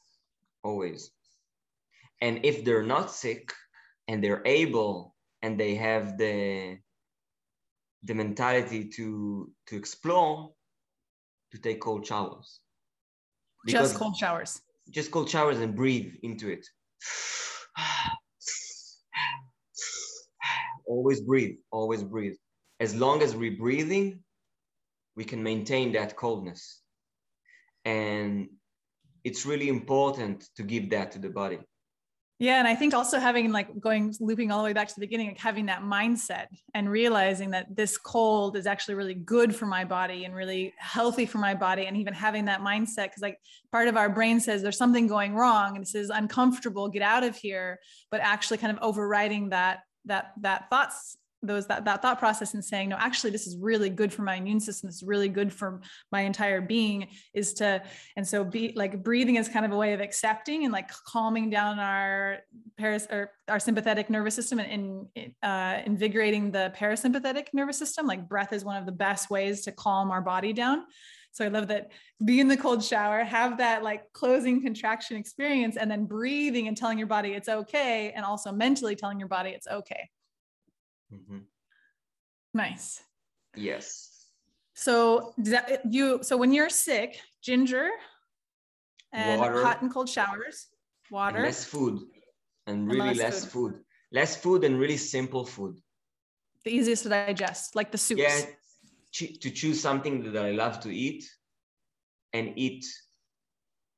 always. And if they're not sick and they're able and they have the the mentality to to explore, to take cold showers. Because just cold showers. Just cold showers and breathe into it always breathe, always breathe. As long as we're breathing, we can maintain that coldness. And it's really important to give that to the body. Yeah, and I think also having like going looping all the way back to the beginning, like having that mindset and realizing that this cold is actually really good for my body and really healthy for my body, and even having that mindset because like part of our brain says there's something going wrong and it says uncomfortable, get out of here, but actually kind of overriding that that that thoughts those that, that thought process and saying no actually this is really good for my immune system. This is really good for my entire being is to and so be like breathing is kind of a way of accepting and like calming down our paras or our sympathetic nervous system and, and uh, invigorating the parasympathetic nervous system. Like breath is one of the best ways to calm our body down so I love that be in the cold shower, have that like closing contraction experience, and then breathing and telling your body it's okay, and also mentally telling your body it's okay. Mm-hmm. Nice. Yes. So that, you so when you're sick, ginger and water, hot and cold showers, water, and less food, and really and less, less food. food. less food and really simple food. The easiest to digest, like the soups. Yeah, to choose something that I love to eat, and eat,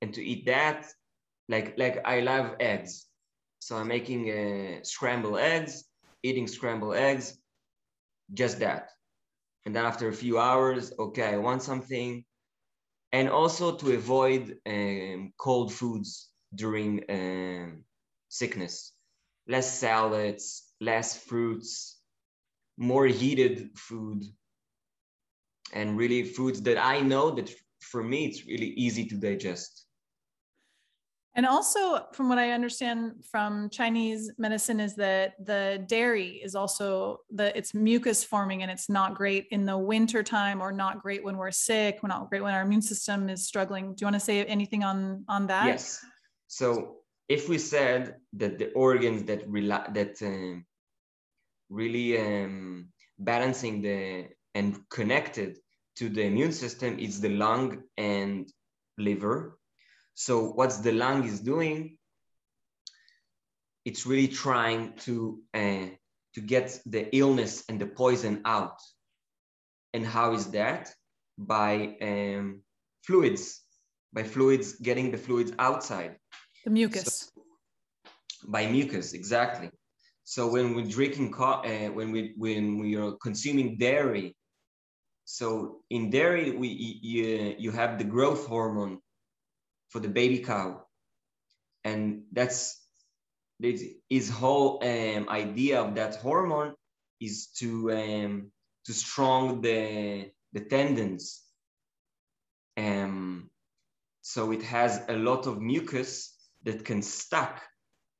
and to eat that, like like I love eggs, so I'm making uh, scrambled eggs eating scrambled eggs, just that. And then after a few hours, okay, I want something. And also to avoid um, cold foods during um, sickness. Less salads, less fruits, more heated food, and really foods that I know that for me it's really easy to digest. And also, from what I understand from Chinese medicine, is that the dairy is also the it's mucus forming, and it's not great in the winter time, or not great when we're sick. We're not great when our immune system is struggling. Do you want to say anything on on that? Yes. So if we said that the organs that rela- that um, really um, balancing the and connected to the immune system is the lung and liver so what's the lung is doing? It's really trying to uh, to get the illness and the poison out. And how is that? By um, fluids, by fluids, getting the fluids outside. The mucus. So, by mucus, exactly. So when we're drinking, co- uh, when we when we are consuming dairy, so in dairy we you, you have the growth hormone for the baby cow. And that's his whole um, idea of that hormone is to um, to strong the the tendons. Um, so it has a lot of mucus that can stuck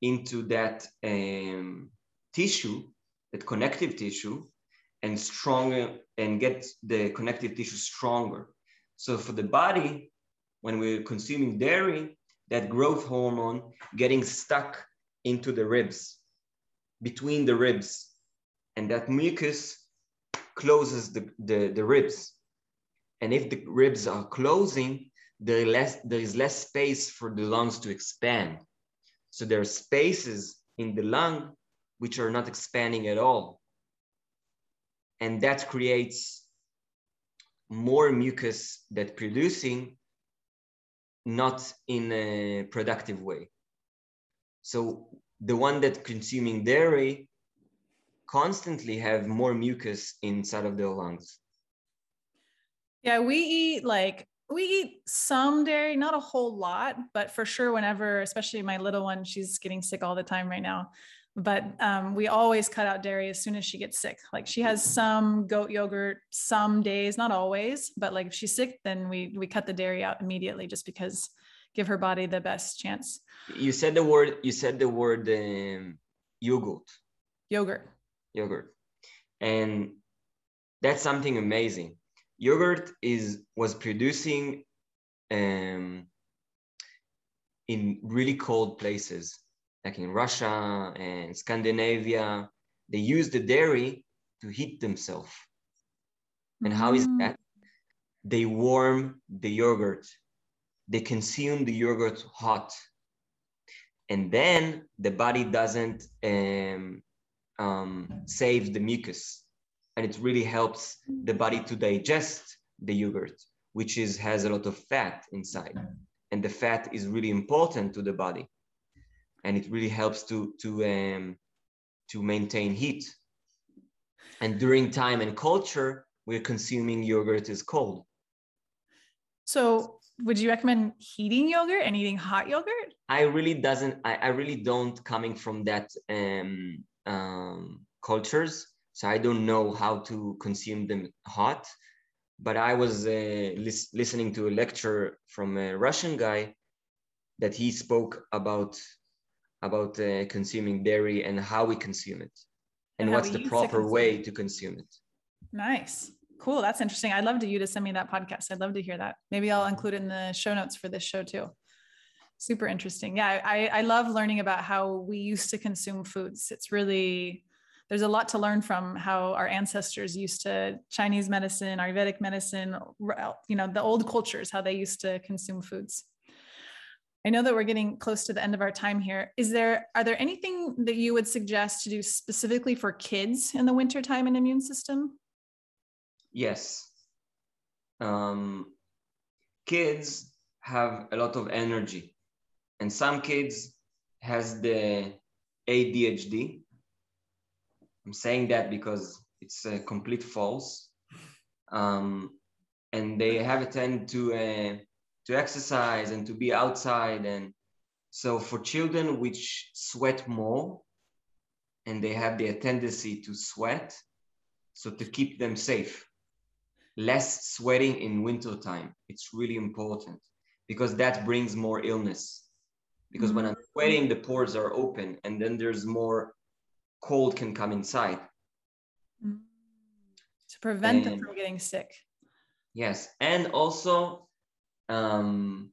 into that um, tissue, that connective tissue, and stronger and get the connective tissue stronger. So for the body, when we're consuming dairy, that growth hormone getting stuck into the ribs, between the ribs. And that mucus closes the, the, the ribs. And if the ribs are closing, there, less, there is less space for the lungs to expand. So there are spaces in the lung which are not expanding at all. And that creates more mucus that producing not in a productive way. So the one that consuming dairy constantly have more mucus inside of their lungs. Yeah, we eat like we eat some dairy, not a whole lot, but for sure, whenever, especially my little one, she's getting sick all the time right now but um, we always cut out dairy as soon as she gets sick. Like she has some goat yogurt some days, not always, but like if she's sick, then we we cut the dairy out immediately just because give her body the best chance. You said the word. You said the word um, yogurt. Yogurt. Yogurt, and that's something amazing. Yogurt is was producing um, in really cold places like in Russia and Scandinavia, they use the dairy to heat themselves. And how is mm. that? They warm the yogurt. They consume the yogurt hot. And then the body doesn't um, um, save the mucus. And it really helps the body to digest the yogurt, which is, has a lot of fat inside. And the fat is really important to the body. And it really helps to to um, to maintain heat. And during time and culture, we're consuming yogurt as cold. So would you recommend heating yogurt and eating hot yogurt? I really doesn't. I, I really don't coming from that um, um, cultures, so I don't know how to consume them hot. But I was uh, lis- listening to a lecture from a Russian guy that he spoke about about uh, consuming dairy and how we consume it, and, and what's the proper way to consume it. Nice. Cool. That's interesting. I'd love to you to send me that podcast. I'd love to hear that. Maybe I'll include it in the show notes for this show too. Super interesting. Yeah, I, I love learning about how we used to consume foods. It's really there's a lot to learn from how our ancestors used to Chinese medicine, Ayurvedic medicine, you know, the old cultures, how they used to consume foods. I know that we're getting close to the end of our time here. Is there are there anything that you would suggest to do specifically for kids in the wintertime and immune system? yes um, kids have a lot of energy and some kids has the adhd i'm saying that because it's a complete false um, and they have a tend to uh, to exercise and to be outside and so for children which sweat more and they have the tendency to sweat so to keep them safe less sweating in winter time. It's really important because that brings more illness. Because mm-hmm. when I'm sweating, the pores are open and then there's more cold can come inside. Mm-hmm. To prevent and, them from getting sick. Yes. And also, um,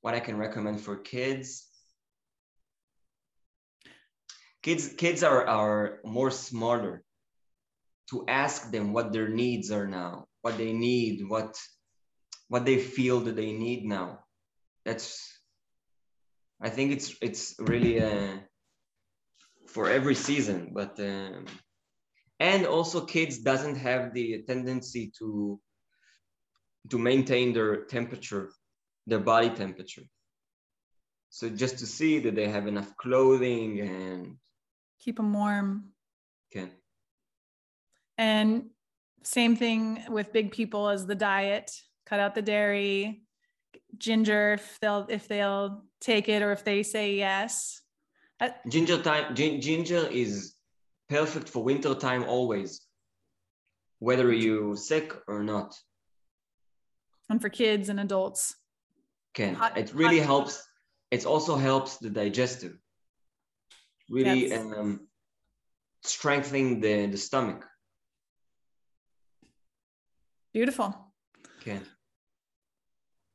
what I can recommend for kids. Kids, kids are, are more smarter to ask them what their needs are now, what they need, what what they feel that they need now. That's I think it's it's really uh, for every season, but um, and also kids doesn't have the tendency to to maintain their temperature, their body temperature. So just to see that they have enough clothing and keep them warm. Okay. And same thing with big people as the diet, cut out the dairy, ginger if they'll if they'll take it or if they say yes. Uh, ginger time ginger is perfect for winter time always whether you sick or not and for kids and adults can hot, it really hot. helps it also helps the digestive really yes. um, strengthening the, the stomach Beautiful. Okay.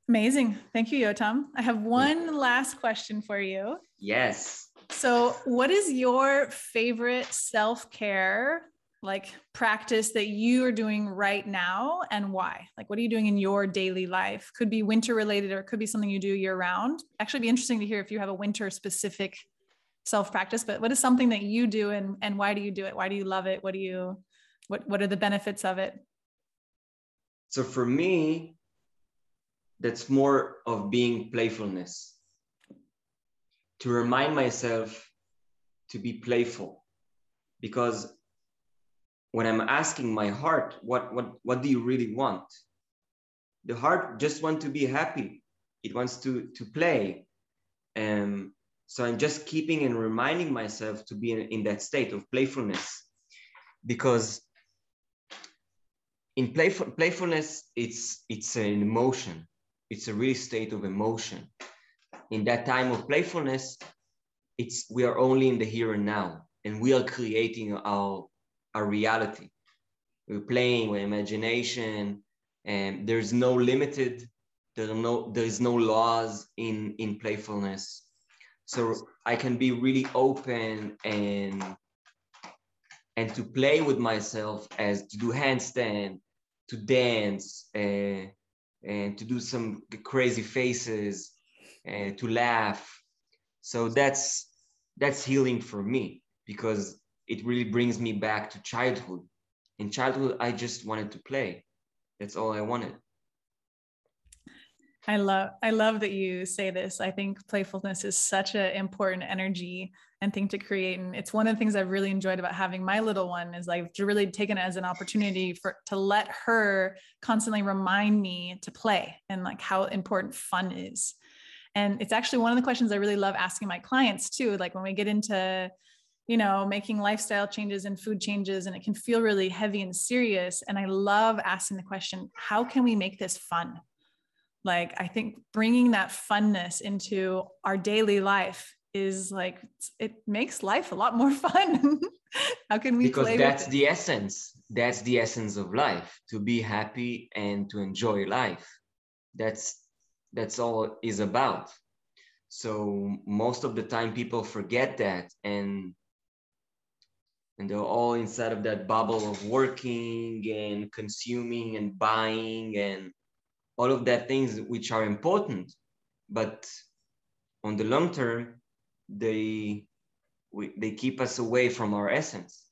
Amazing. Thank you, Yotam. I have one last question for you. Yes. So, what is your favorite self care like practice that you are doing right now and why? Like, what are you doing in your daily life? Could be winter related or it could be something you do year round. Actually, be interesting to hear if you have a winter specific self practice, but what is something that you do and, and why do you do it? Why do you love it? What do you, what, what are the benefits of it? So for me, that's more of being playfulness. To remind myself to be playful. Because when I'm asking my heart, what, what, what do you really want? The heart just wants to be happy. It wants to, to play. Um, so I'm just keeping and reminding myself to be in, in that state of playfulness. Because in playful, playfulness, it's it's an emotion. It's a real state of emotion. In that time of playfulness, it's we are only in the here and now, and we are creating our our reality. We're playing with imagination, and there's no limited. There no there is no laws in in playfulness. So I can be really open and and to play with myself as to do handstand, to dance, uh, and to do some crazy faces, and to laugh. So that's that's healing for me because it really brings me back to childhood. In childhood, I just wanted to play. That's all I wanted. I love I love that you say this. I think playfulness is such an important energy and thing to create. And it's one of the things I've really enjoyed about having my little one is I've really taken it as an opportunity for to let her constantly remind me to play and like how important fun is. And it's actually one of the questions I really love asking my clients too. Like when we get into you know, making lifestyle changes and food changes, and it can feel really heavy and serious. And I love asking the question, how can we make this fun? Like, I think bringing that funness into our daily life is like, it makes life a lot more fun. how can we? Because that's the essence. That's the essence of life to be happy and to enjoy life. That's that's all is about. So most of the time people forget that and and they're all inside of that bubble of working and consuming and buying and all of that things which are important. But on the long term they we, they keep us away from our essence.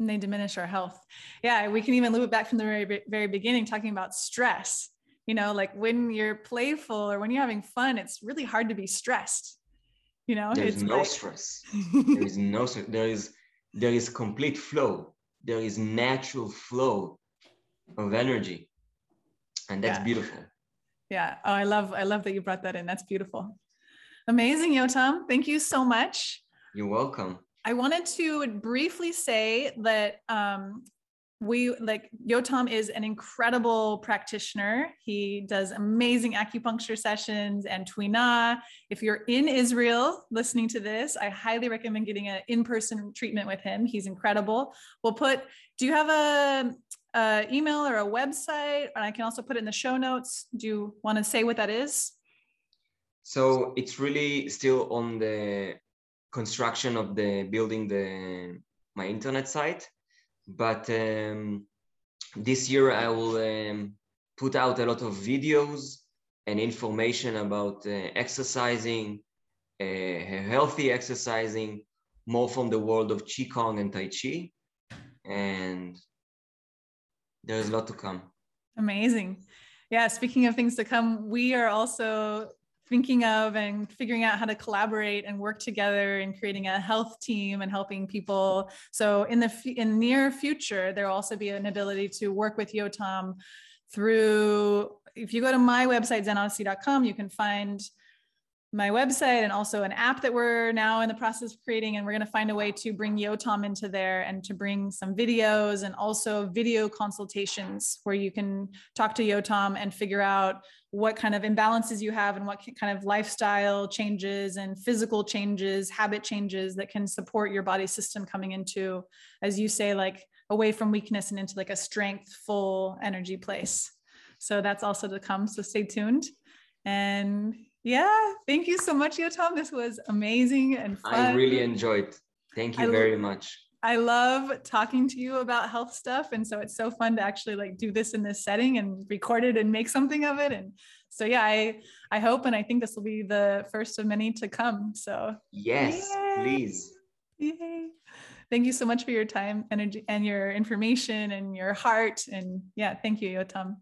And they diminish our health. Yeah we can even loop it back from the very very beginning talking about stress. You know like when you're playful or when you're having fun it's really hard to be stressed. You know there's no like... stress. There is no there is there is complete flow. There is natural flow of energy. And that's yeah. beautiful. Yeah. Oh i love i love that you brought that in. That's beautiful. Amazing yotam. Thank you so much. You're welcome. I wanted to briefly say that um, we like Yotam is an incredible practitioner. He does amazing acupuncture sessions and tuina. If you're in Israel listening to this, I highly recommend getting an in-person treatment with him. He's incredible. We'll put, do you have a, a email or a website? And I can also put it in the show notes. Do you want to say what that is? So it's really still on the construction of the building the my internet site but um, this year I will um, put out a lot of videos and information about uh, exercising, uh, healthy exercising, more from the world of Qigong and Tai Chi. And there's a lot to come. Amazing. Yeah, speaking of things to come, we are also thinking of and figuring out how to collaborate and work together and creating a health team and helping people. So in the in near future, there will also be an ability to work with Yotam through. If you go to my website zenhonesty.com, you can find my website and also an app that we're now in the process of creating. And we're going to find a way to bring Yotam into there and to bring some videos and also video consultations where you can talk to Yotam and figure out what kind of imbalances you have and what kind of lifestyle changes and physical changes, habit changes that can support your body system coming into, as you say, like away from weakness and into like a strength, full energy place. So that's also to come. So stay tuned. And yeah, thank you so much, Yotam. This was amazing and fun. I really enjoyed. Thank you I very much. I love talking to you about health stuff. And so it's so fun to actually like do this in this setting and record it and make something of it. And so yeah, I I hope and I think this will be the first of many to come. So yes, yay. please. Yay. Thank you so much for your time, energy, and your information and your heart. And yeah, thank you, Yotam.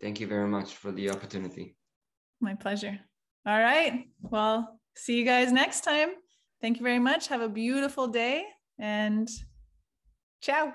Thank you very much for the opportunity. My pleasure. All right. Well, see you guys next time. Thank you very much. Have a beautiful day and ciao.